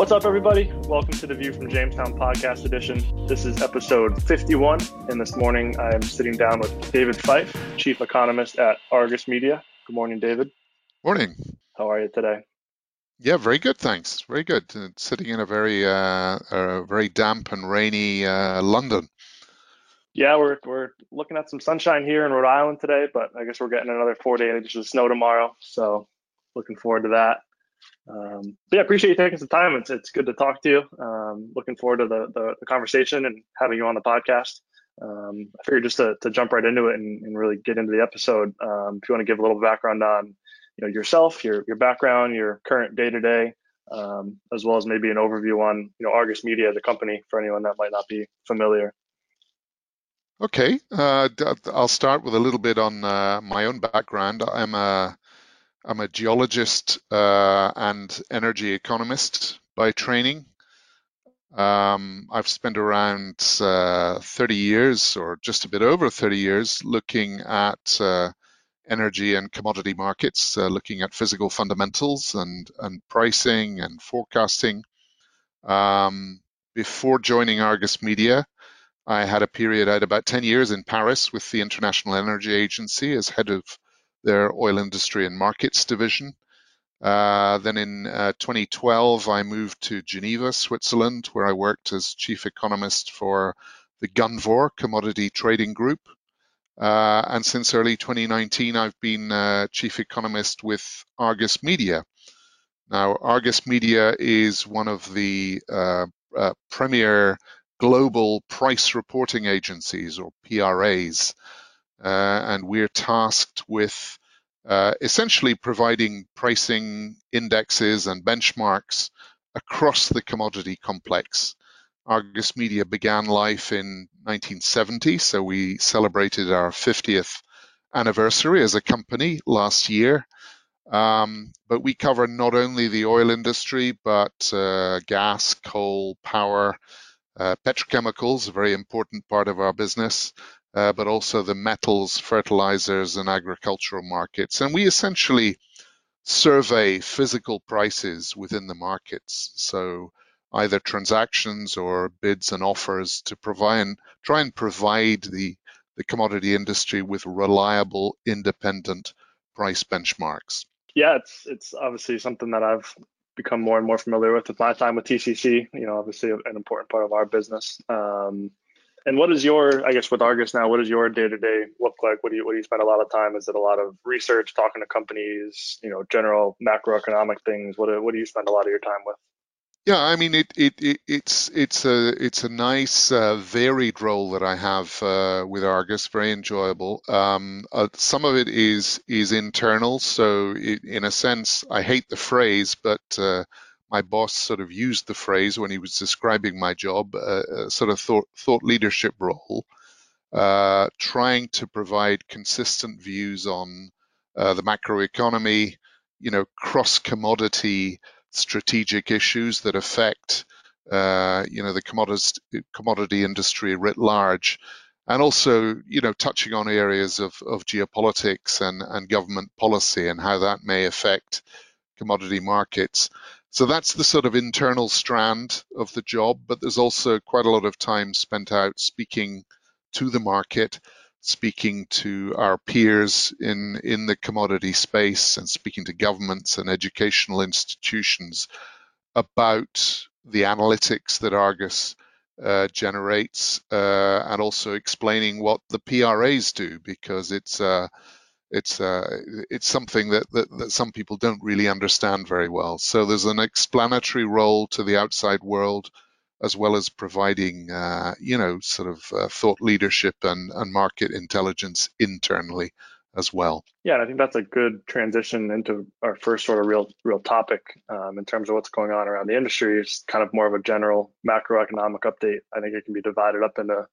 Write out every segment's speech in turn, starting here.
What's up, everybody? Welcome to the View from Jamestown podcast edition. This is episode 51, and this morning I am sitting down with David Fyfe, chief economist at Argus Media. Good morning, David. Morning. How are you today? Yeah, very good, thanks. Very good. Uh, sitting in a very, uh, a very damp and rainy uh, London. Yeah, we're we're looking at some sunshine here in Rhode Island today, but I guess we're getting another four day inches of snow tomorrow. So looking forward to that. Um, but yeah, appreciate you taking some time. It's it's good to talk to you. Um, looking forward to the, the, the conversation and having you on the podcast. Um, I figured just to, to jump right into it and, and really get into the episode. Um, if you want to give a little background on you know yourself, your your background, your current day to day, as well as maybe an overview on you know Argus Media, the company, for anyone that might not be familiar. Okay, uh, I'll start with a little bit on uh, my own background. I'm a I'm a geologist uh, and energy economist by training. Um, I've spent around uh, 30 years, or just a bit over 30 years, looking at uh, energy and commodity markets, uh, looking at physical fundamentals and and pricing and forecasting. Um, before joining Argus Media, I had a period, had about 10 years in Paris with the International Energy Agency as head of their oil industry and markets division. Uh, then in uh, 2012, I moved to Geneva, Switzerland, where I worked as chief economist for the Gunvor Commodity Trading Group. Uh, and since early 2019, I've been uh, chief economist with Argus Media. Now, Argus Media is one of the uh, uh, premier global price reporting agencies or PRAs. Uh, and we're tasked with uh, essentially providing pricing indexes and benchmarks across the commodity complex. Argus Media began life in 1970, so we celebrated our 50th anniversary as a company last year. Um, but we cover not only the oil industry, but uh, gas, coal, power, uh, petrochemicals, a very important part of our business, but also the metals, fertilizers, and agricultural markets. And we essentially survey physical prices within the markets. So either transactions or bids and offers to provide try and provide the, the commodity industry with reliable, independent price benchmarks. Yeah, it's it's obviously something that I've become more and more familiar with with my time with TCC. You know, obviously an important part of our business. Um, and what is your, I guess, with Argus now? What does your day to day look like? What do you what do you spend a lot of time? Is it a lot of research, talking to companies, you know, general macroeconomic things? What do, what do you spend a lot of your time with? Yeah, I mean it, it, it it's it's a it's a nice uh, varied role that I have uh, with Argus, very enjoyable. Um, uh, some of it is is internal, so it, in a sense, I hate the phrase, but uh, my boss sort of used the phrase when he was describing my job, uh, a sort of thought thought leadership role, uh, trying to provide consistent views on the macroeconomy, you know, cross commodity strategic issues that affect uh, you know the commodity commodity industry writ large, and also you know touching on areas of, of geopolitics and, and government policy and how that may affect commodity markets. So that's the sort of internal strand of the job, but there's also quite a lot of time spent out speaking to the market speaking to our peers in, in the commodity space and speaking to governments and educational institutions about the analytics that Argus uh, generates uh, and also explaining what the PRAs do because it's uh, it's uh, it's something that, that, that some people don't really understand very well. So there's an explanatory role to the outside world as well as providing, uh, you know, sort of uh, thought leadership and, and market intelligence internally as well. Yeah, and I think that's a good transition into our first sort of real real topic um, in terms of what's going on around the industry. It's kind of more of a general macroeconomic update. I think it can be divided up into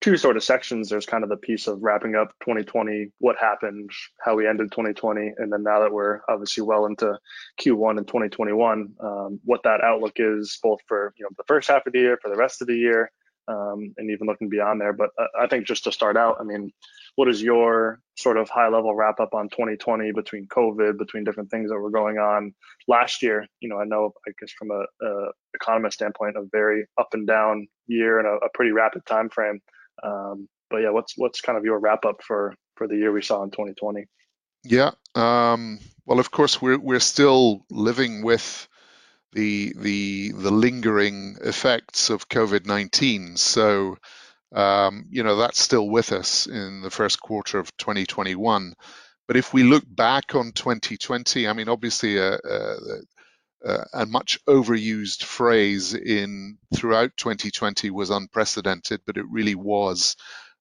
two sort of sections. There's kind of the piece of wrapping up 2020, what happened, how we ended 2020, and then now that we're obviously well into Q1 in 2021, um, what that outlook is both for you know the first half of the year, for the rest of the year, um, and even looking beyond there. But I think just to start out, I mean, what is your sort of high level wrap up on 2020 between COVID, between different things that were going on last year? You know, I know, I guess from a, a economist standpoint, a very up and down year and a, a pretty rapid time frame. Um, but yeah, what's what's kind of your wrap up for for the year we saw in 2020? Yeah. Um, well, of course, we're we're still living with the the the lingering effects of COVID-19. So, um, you know, that's still with us in the first quarter of 2021. But if we look back on 2020, I mean, obviously, a, a, a much overused phrase in throughout 2020 was unprecedented, but it really was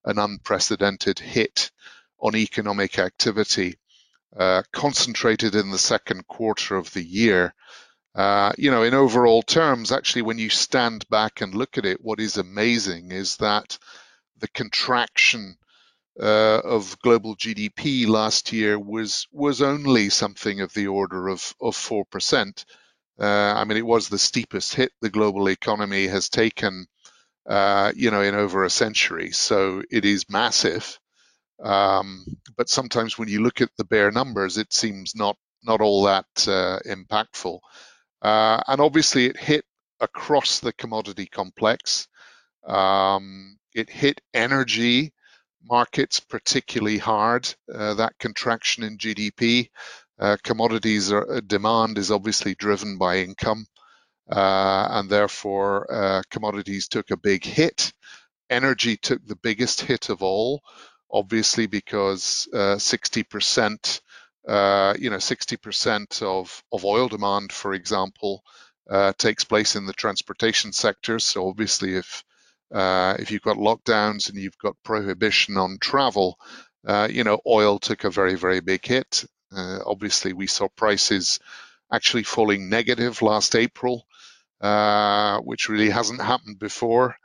an unprecedented hit on economic activity, uh, concentrated in the second quarter of the year. Uh, you know, in overall terms, actually, when you stand back and look at it, what is amazing is that the contraction uh, of global GDP last year was was only something of the order of of four percent. Uh, I mean, it was the steepest hit the global economy has taken, uh, you know, in over a century. So it is massive. Um, but sometimes when you look at the bare numbers, it seems not not all that uh, impactful. Uh, and obviously, it hit across the commodity complex. Um, it hit energy markets particularly hard. Uh, that contraction in GDP, uh, commodities are, uh, demand is obviously driven by income, uh, and therefore commodities took a big hit. Energy took the biggest hit of all, obviously because 60%, uh, you know, 60% of, of oil demand, for example, takes place in the transportation sector. So obviously, if uh, if you've got lockdowns and you've got prohibition on travel, uh, you know, oil took a very very big hit. Uh, obviously, we saw prices actually falling negative last April, uh, which really hasn't happened before.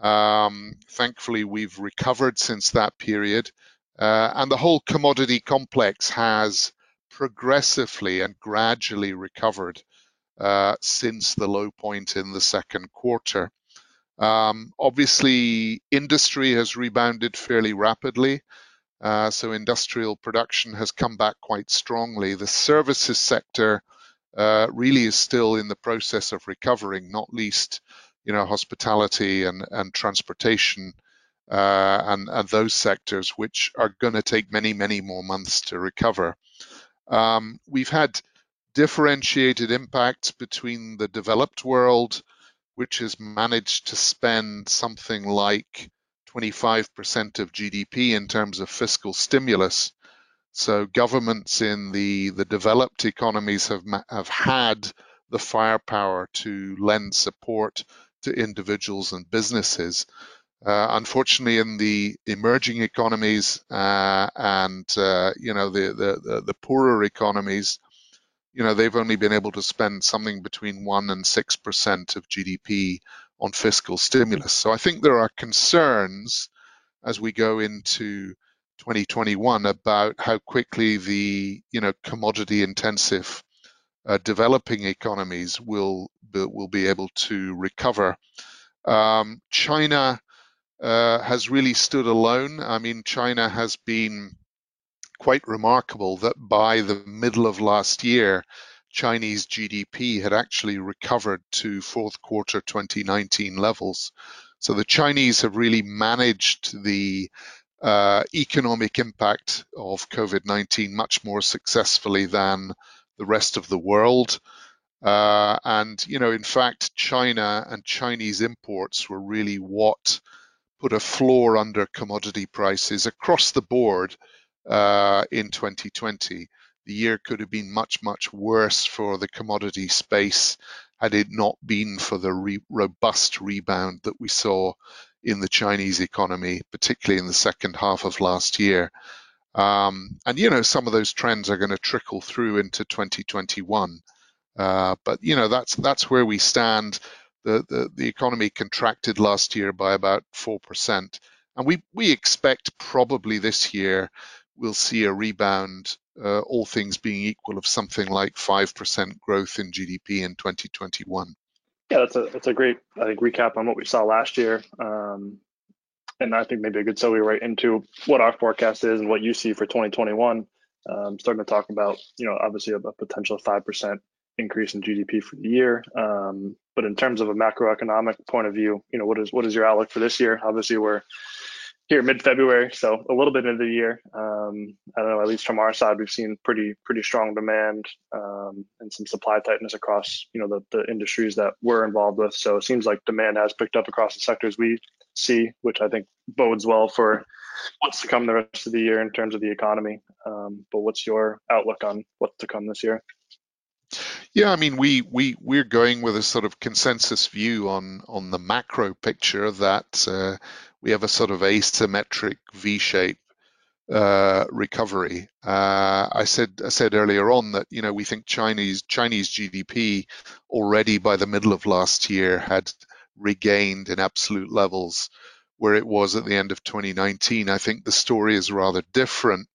Um, thankfully, we've recovered since that period, uh, and the whole commodity complex has progressively and gradually recovered uh, since the low point in the second quarter. Um, obviously, industry has rebounded fairly rapidly. Uh, so industrial production has come back quite strongly. The services sector uh, really is still in the process of recovering, not least you know, hospitality and, and transportation uh, and, and those sectors, which are going to take many, many more months to recover. Um, we've had differentiated impacts between the developed world, which has managed to spend something like 25% of GDP in terms of fiscal stimulus. So governments in the, the developed economies have, have had the firepower to lend support to individuals and businesses. Uh, unfortunately, in the emerging economies uh, and uh, you know the, the, the poorer economies, you know they've only been able to spend something between one and six percent of GDP on fiscal stimulus. So I think there are concerns as we go into 2021 about how quickly the you know commodity intensive uh, developing economies will will be able to recover. Um, China uh, has really stood alone. I mean, China has been quite remarkable that by the middle of last year, Chinese GDP had actually recovered to fourth quarter 2019 levels. So the Chinese have really managed the uh, economic impact of COVID 19 much more successfully than the rest of the world. Uh, and, you know, in fact, China and Chinese imports were really what put a floor under commodity prices across the board uh, in 2020. The year could have been much, much worse for the commodity space had it not been for the re- robust rebound that we saw in the Chinese economy, particularly in the second half of last year. Um, and you know, some of those trends are going to trickle through into 2021. Uh, but you know, that's that's where we stand. The, the the economy contracted last year by about four percent, and we we expect probably this year we'll see a rebound, uh, all things being equal, of something like five percent growth in GDP in 2021. Yeah, that's a that's a great I think recap on what we saw last year. Um, and I think maybe a good segue right into what our forecast is and what you see for 2021. Um, starting to talk about, you know, obviously a, a potential five percent increase in GDP for the year. Um, but in terms of a macroeconomic point of view, you know, what is what is your outlook for this year? Obviously, we're here mid-February, so a little bit into the year. Um, I don't know. At least from our side, we've seen pretty pretty strong demand um, and some supply tightness across you know the, the industries that we're involved with. So it seems like demand has picked up across the sectors we see, which I think bodes well for what's to come the rest of the year in terms of the economy. Um, but what's your outlook on what's to come this year? Yeah, I mean, we we we're going with a sort of consensus view on on the macro picture that uh, we have a sort of asymmetric V-shape uh, recovery. Uh, I said I said earlier on that you know we think Chinese Chinese GDP already by the middle of last year had regained in absolute levels where it was at the end of 2019. I think the story is rather different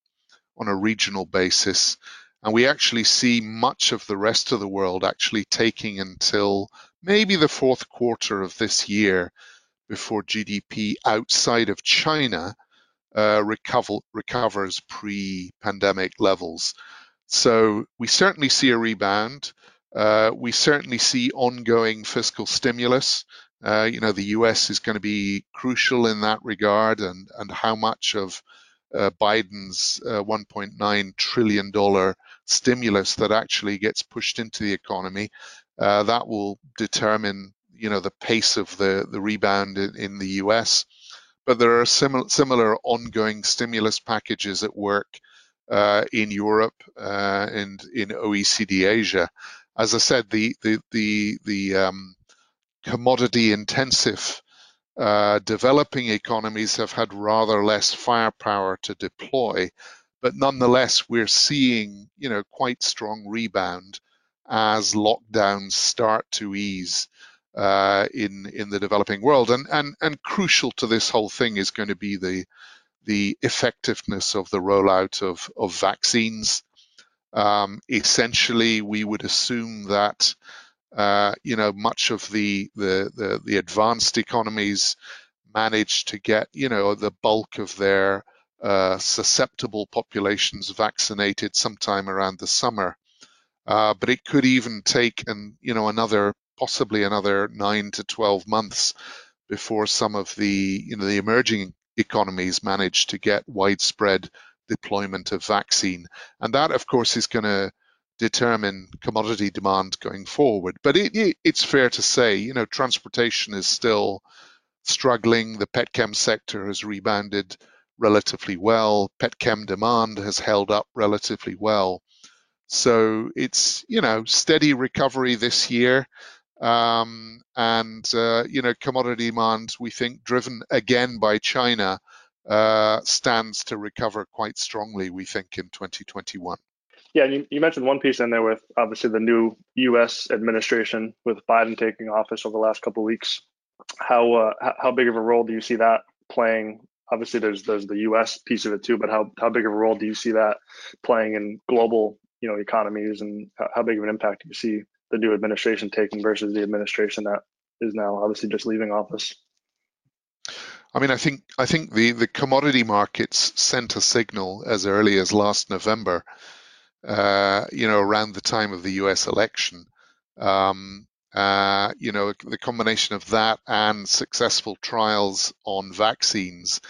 on a regional basis. And we actually see much of the rest of the world actually taking until maybe the fourth quarter of this year before GDP outside of China uh, recover, recovers pre-pandemic levels. So we certainly see a rebound. Uh, we certainly see ongoing fiscal stimulus. Uh, you know, the US is going to be crucial in that regard, and and how much of uh, Biden's uh, 1.9 trillion dollar stimulus that actually gets pushed into the economy, uh, that will determine you know the pace of the the rebound in, in the US. But there are similar similar ongoing stimulus packages at work uh, in Europe uh, and in OECD Asia. As I said, the the the the um, commodity intensive uh, developing economies have had rather less firepower to deploy, but nonetheless, we're seeing, you know, quite strong rebound as lockdowns start to ease uh, in in the developing world. And and and crucial to this whole thing is going to be the the effectiveness of the rollout of of vaccines. Um, essentially, we would assume that uh, you know, much of the, the, the, the, advanced economies manage to get, you know, the bulk of their uh, susceptible populations vaccinated sometime around the summer. Uh, but it could even take, and you know, another possibly another nine to 12 months before some of the, you know, the emerging economies manage to get widespread deployment of vaccine. And that, of course, is going to determine commodity demand going forward. But it, it, it's fair to say, you know, transportation is still struggling. The petchem sector has rebounded relatively well. Petchem demand has held up relatively well. So it's, you know, steady recovery this year. Um, and, uh, you know, commodity demand, we think, driven again by China, uh, stands to recover quite strongly, we think, in 2021. Yeah, you, you mentioned one piece in there with obviously the new U.S. administration with Biden taking office over the last couple of weeks. How uh, how big of a role do you see that playing? Obviously, there's there's the U.S. piece of it too, but how how big of a role do you see that playing in global you know economies, and how, how big of an impact do you see the new administration taking versus the administration that is now obviously just leaving office? I mean, I think I think the the commodity markets sent a signal as early as last November uh, you know, around the time of the US election. Um, uh, you know, the combination of that and successful trials on vaccines.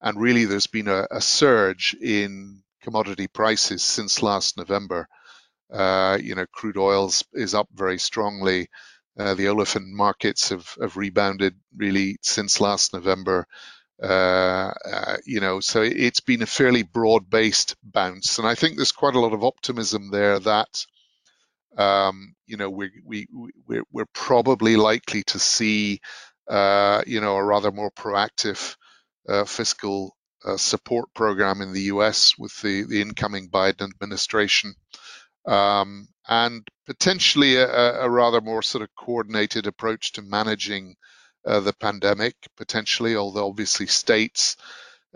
And really, there's been a, a surge in commodity prices since last November. Uh, you know, crude oil is up very strongly. Uh, the olefin markets have, have rebounded really since last November. Uh, uh, you know, so it's been a fairly broad-based bounce, and I think there's quite a lot of optimism there that um, you know we we we're, we're probably likely to see uh, you know a rather more proactive uh, fiscal uh, support program in the U.S. with the the incoming Biden administration. Um, and potentially a, a rather more sort of coordinated approach to managing uh, the pandemic potentially, although obviously states,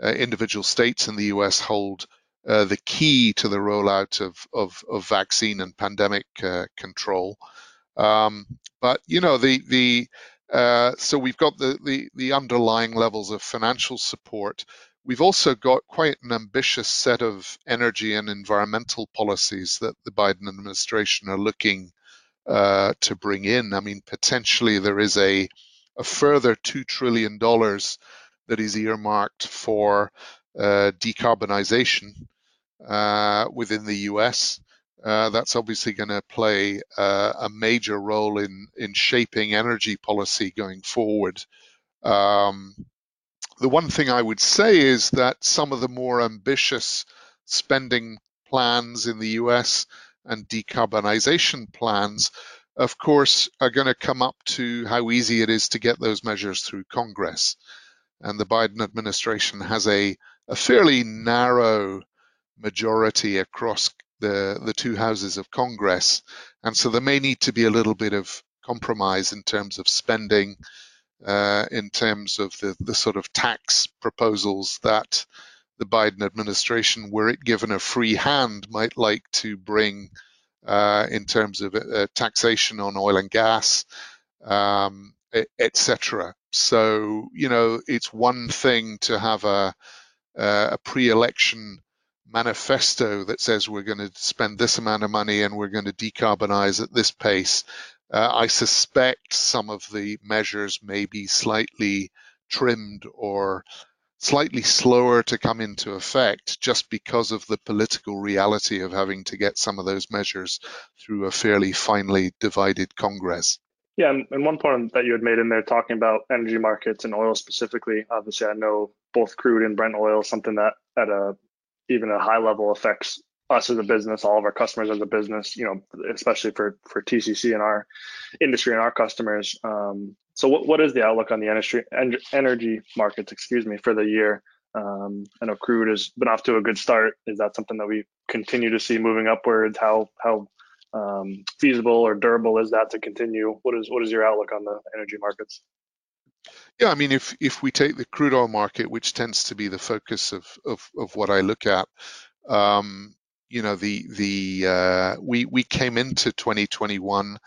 uh, individual states in the US hold uh, the key to the rollout of, of, of vaccine and pandemic uh, control. Um, but you know the the uh, so we've got the, the the underlying levels of financial support. We've also got quite an ambitious set of energy and environmental policies that the Biden administration are looking uh, to bring in. I mean, potentially there is a a further two trillion dollars that is earmarked for uh, decarbonization uh, within the U.S. Uh, that's obviously going to play uh, a major role in in shaping energy policy going forward. Um, the one thing I would say is that some of the more ambitious spending plans in the US and decarbonization plans, of course, are going to come up to how easy it is to get those measures through Congress. And the Biden administration has a, a fairly narrow majority across the, the two houses of Congress. And so there may need to be a little bit of compromise in terms of spending, uh, in terms of the, the sort of tax proposals that the Biden administration, were it given a free hand, might like to bring uh, in terms of uh, taxation on oil and gas, um, etc. So, you know, it's one thing to have a, a pre-election manifesto that says we're going to spend this amount of money and we're going to decarbonize at this pace. Uh, I suspect some of the measures may be slightly trimmed or slightly slower to come into effect just because of the political reality of having to get some of those measures through a fairly finely divided Congress. Yeah, and one point that you had made in there talking about energy markets and oil specifically, obviously I know both crude and Brent oil something that at a even a high level affects us as a business, all of our customers as a business, you know, especially for for TCC and our industry and our customers. Um, so, what, what is the outlook on the energy energy markets? Excuse me, for the year. Um, I know crude has been off to a good start. Is that something that we continue to see moving upwards? How how um, feasible or durable is that to continue? What is what is your outlook on the energy markets? Yeah, I mean, if if we take the crude oil market, which tends to be the focus of of, of what I look at, um, you know, the the uh, we we came into 2021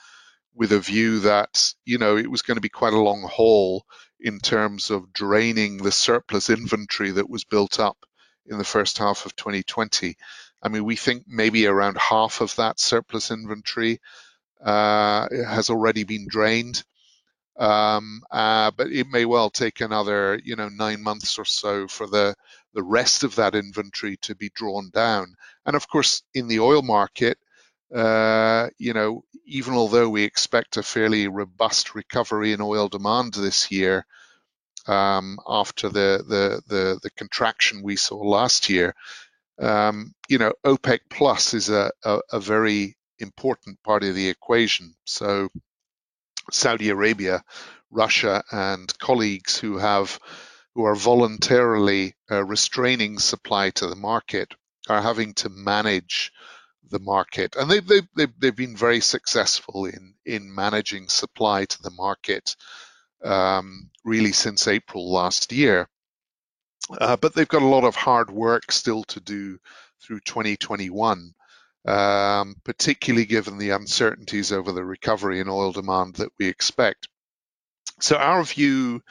with a view that you know it was going to be quite a long haul in terms of draining the surplus inventory that was built up in the first half of 2020. I mean, we think maybe around half of that surplus inventory uh, has already been drained. Um, uh, but it may well take another, you know, nine months or so for the the rest of that inventory to be drawn down. And of course, in the oil market, uh, you know, even although we expect a fairly robust recovery in oil demand this year, um, after the, the, the the contraction we saw last year, um, you know, OPEC Plus is a, a, a very important part of the equation. So Saudi Arabia, Russia, and colleagues who have who are voluntarily uh, restraining supply to the market are having to manage the market, and they've they've they've, they've been very successful in in managing supply to the market um, really since April last year. Uh, but they've got a lot of hard work still to do through 2021 um, particularly given the uncertainties over the recovery in oil demand that we expect. So our view,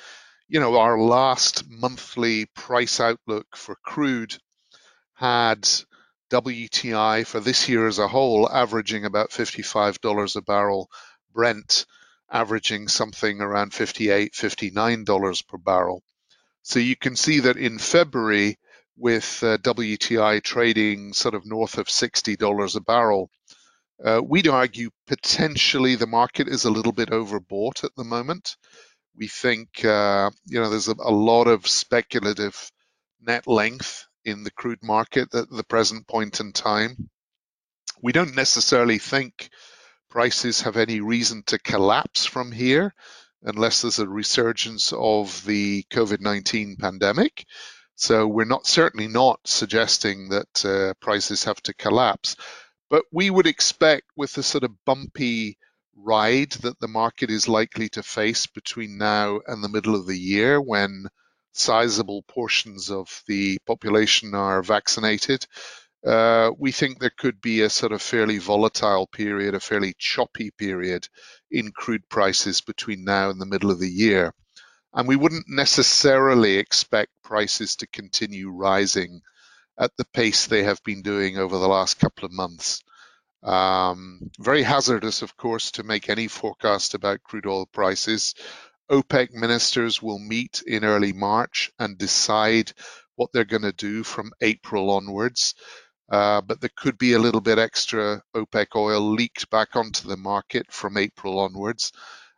you know, our last monthly price outlook for crude had WTI for this year as a whole averaging about $55 a barrel, Brent averaging something around $58, $59 per barrel. So you can see that in February, with uh, WTI trading sort of north of $60 a barrel. Uh, we'd argue potentially the market is a little bit overbought at the moment. We think, uh, you know, there's a, a, lot of speculative net length in the crude market at the present point in time. We don't necessarily think prices have any reason to collapse from here unless there's a resurgence of the COVID 19 pandemic. So we're not certainly not suggesting that uh, prices have to collapse, but we would expect with the sort of bumpy ride that the market is likely to face between now and the middle of the year when sizable portions of the population are vaccinated, uh, we think there could be a sort of fairly volatile period, a fairly choppy period in crude prices between now and the middle of the year. And we wouldn't necessarily expect prices to continue rising at the pace they have been doing over the last couple of months. Um, very hazardous, of course, to make any forecast about crude oil prices. OPEC ministers will meet in early March and decide what they're going to do from April onwards. Uh, but there could be a little bit extra OPEC oil leaked back onto the market from April onwards.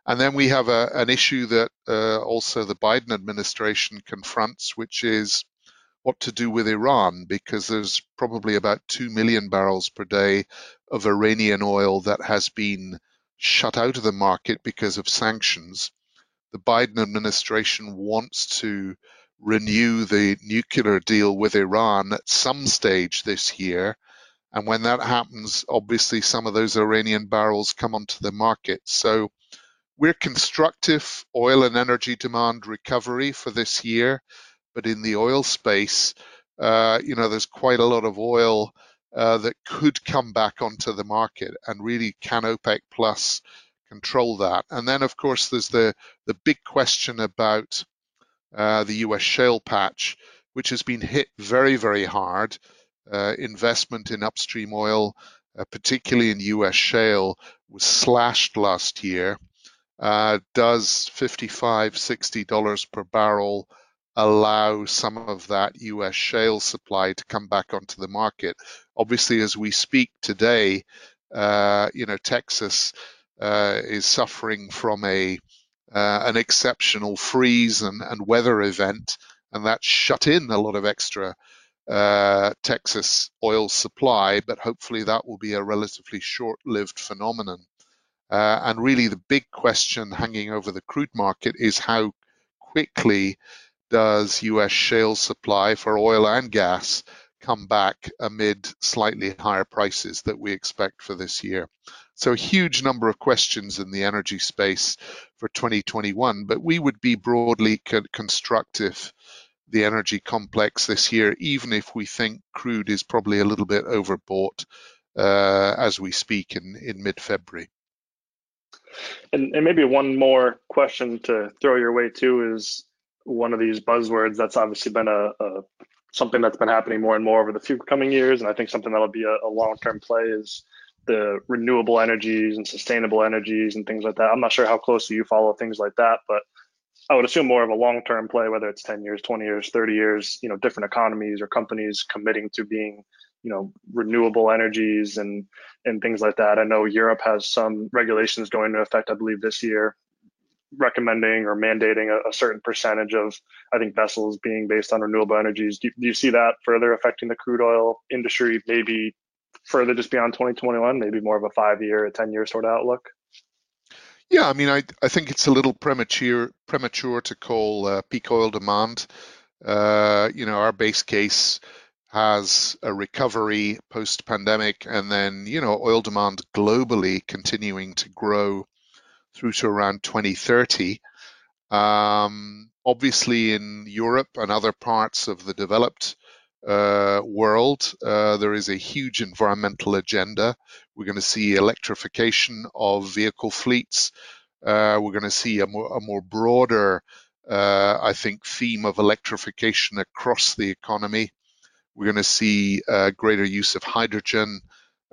And then we have a, an issue that uh, also the Biden administration confronts, which is what to do with Iran, because there's probably about 2 million barrels per day of Iranian oil that has been shut out of the market because of sanctions. The Biden administration wants to renew the nuclear deal with Iran at some stage this year. And when that happens, obviously some of those Iranian barrels come onto the market. So we're constructive oil and energy demand recovery for this year. But in the oil space, uh, you know, there's quite a lot of oil uh, that could come back onto the market and really can OPEC Plus control that? And then, of course, there's the, the big question about uh, the US shale patch, which has been hit very, very hard. Uh, investment in upstream oil, uh, particularly in US shale, was slashed last year. Uh, does $55, $60 per barrel allow some of that US shale supply to come back onto the market? Obviously, as we speak today, uh, you know, Texas uh, is suffering from a uh, an exceptional freeze and, and, weather event, and that shut in a lot of extra uh, Texas oil supply, but hopefully that will be a relatively short-lived phenomenon. Uh, and really the big question hanging over the crude market is how quickly does US shale supply for oil and gas come back amid slightly higher prices that we expect for this year. So a huge number of questions in the energy space for 2021, but we would be broadly constructive the energy complex this year, even if we think crude is probably a little bit overbought uh, as we speak in, in mid-February. And, and maybe one more question to throw your way too is one of these buzzwords that's obviously been a, a something that's been happening more and more over the few coming years, and I think something that'll be a, a long-term play is the renewable energies and sustainable energies and things like that. I'm not sure how closely you follow things like that, but I would assume more of a long-term play, whether it's 10 years, 20 years, 30 years. You know, different economies or companies committing to being, you know, renewable energies and and things like that. I know Europe has some regulations going into effect, I believe, this year recommending or mandating a, a, certain percentage of, I think, vessels being based on renewable energies. Do, do, you see that further affecting the crude oil industry, maybe further just beyond 2021, maybe more of a five year, a 10 year sort of outlook? Yeah, I mean, I, I think it's a little premature premature to call uh, peak oil demand. Uh, you know, our base case has a recovery post pandemic, and then you know, oil demand globally continuing to grow through to around 2030. Um, obviously, in Europe and other parts of the developed uh, world, uh, there is a huge environmental agenda. We're going to see electrification of vehicle fleets. Uh, we're going to see a more, a more broader, uh, I think, theme of electrification across the economy. We're going to see uh, greater use of hydrogen,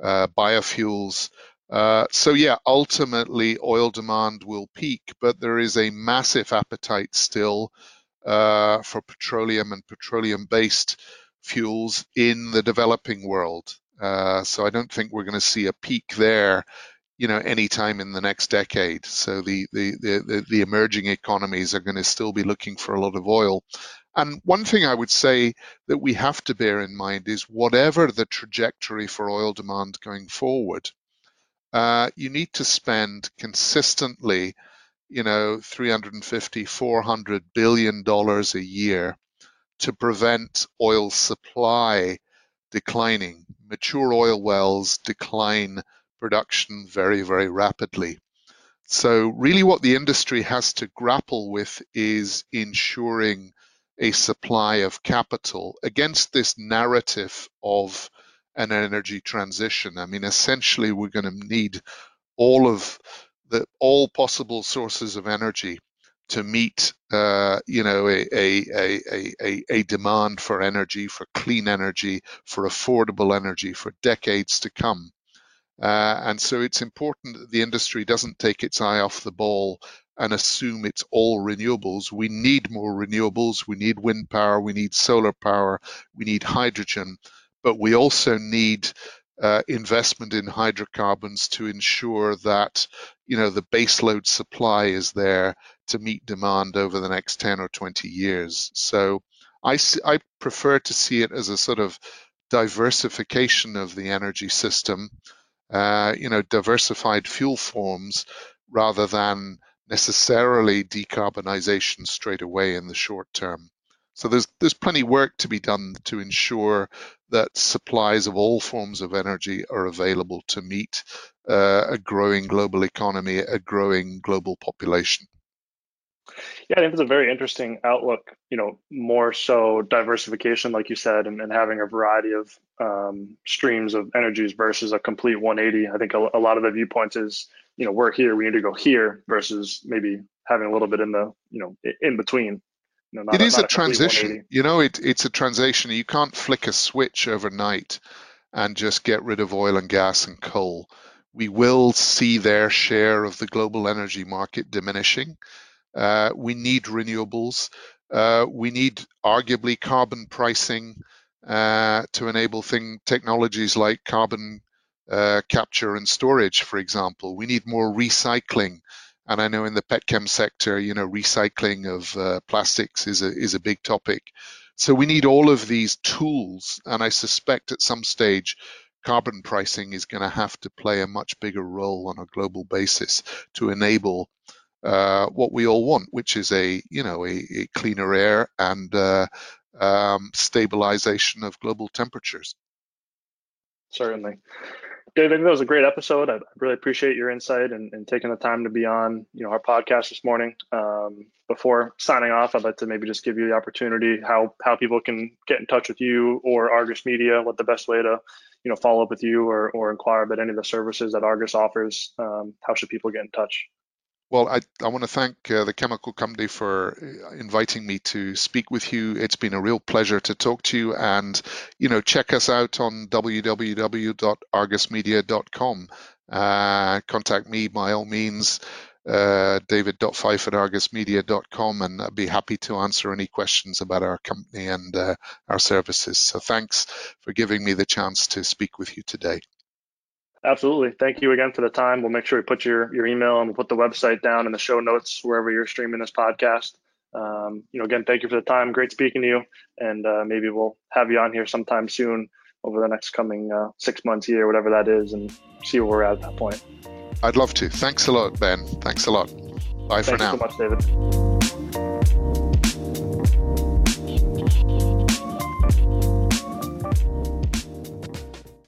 uh, biofuels, uh, so yeah, ultimately oil demand will peak, but there is a massive appetite still uh, for petroleum and petroleum-based fuels in the developing world. Uh, so I don't think we're going to see a peak there, you know, anytime in the next decade. So the the the, the emerging economies are going to still be looking for a lot of oil. And one thing I would say that we have to bear in mind is whatever the trajectory for oil demand going forward, uh, you need to spend consistently, you know, 350, 400 billion dollars a year to prevent oil supply declining. Mature oil wells decline production very, very rapidly. So really what the industry has to grapple with is ensuring a supply of capital against this narrative of an energy transition. I mean, essentially, we're going to need all of the all possible sources of energy to meet, uh, you know, a, a, a, a, demand for energy, for clean energy, for affordable energy for decades to come. Uh, and so it's important that the industry doesn't take its eye off the ball and assume it's all renewables. We need more renewables. We need wind power. We need solar power. We need hydrogen. But we also need uh, investment in hydrocarbons to ensure that you know the baseload supply is there to meet demand over the next 10 or 20 years. So I, I prefer to see it as a sort of diversification of the energy system, uh, you know, diversified fuel forms rather than necessarily decarbonization straight away in the short term. So there's there's plenty work to be done to ensure that supplies of all forms of energy are available to meet uh, a growing global economy, a growing global population. Yeah, I think it's a very interesting outlook. You know, more so diversification, like you said, and, and having a variety of um, streams of energies versus a complete 180. I think a, a, lot of the viewpoints is, you know, we're here, we need to go here, versus maybe having a little bit in the, you know, in between. You know, it is a, a transition. You know, it, it's a transition. You can't flick a switch overnight and just get rid of oil and gas and coal. We will see their share of the global energy market diminishing uh, we need renewables. Uh, we need arguably carbon pricing uh, to enable thing, technologies like carbon uh, capture and storage, for example. We need more recycling. And I know in the petchem sector, you know, recycling of uh, plastics is a, is a big topic. So we need all of these tools. And I suspect at some stage, carbon pricing is going to have to play a much bigger role on a global basis to enable uh, what we all want, which is a you know a, a cleaner air and uh, um, stabilization of global temperatures. Certainly. David, I think that was a great episode. I really appreciate your insight and, and taking the time to be on, you know, our podcast this morning. Um, before signing off, I'd like to maybe just give you the opportunity how how people can get in touch with you or Argus Media. What the best way to, you know, follow up with you or or inquire about any of the services that Argus offers. Um, how should people get in touch? Well, I, I want to thank uh, the Chemical Company for uh, inviting me to speak with you. It's been a real pleasure to talk to you. And, you know, check us out on www.argusmedia.com. Uh, contact me by all means, uh, david.fyfe at argusmedia.com, and I'd be happy to answer any questions about our company and uh, our services. So thanks for giving me the chance to speak with you today. Absolutely. Thank you again for the time. We'll make sure we put your, your email and we'll put the website down in the show notes wherever you're streaming this podcast. Um, you know, again, thank you for the time. Great speaking to you. And uh, maybe we'll have you on here sometime soon over the next coming uh, six months, year, whatever that is, and see where we're at at that point. I'd love to. Thanks a lot, Ben. Thanks a lot. Bye Thank for now. Thanks so much, David.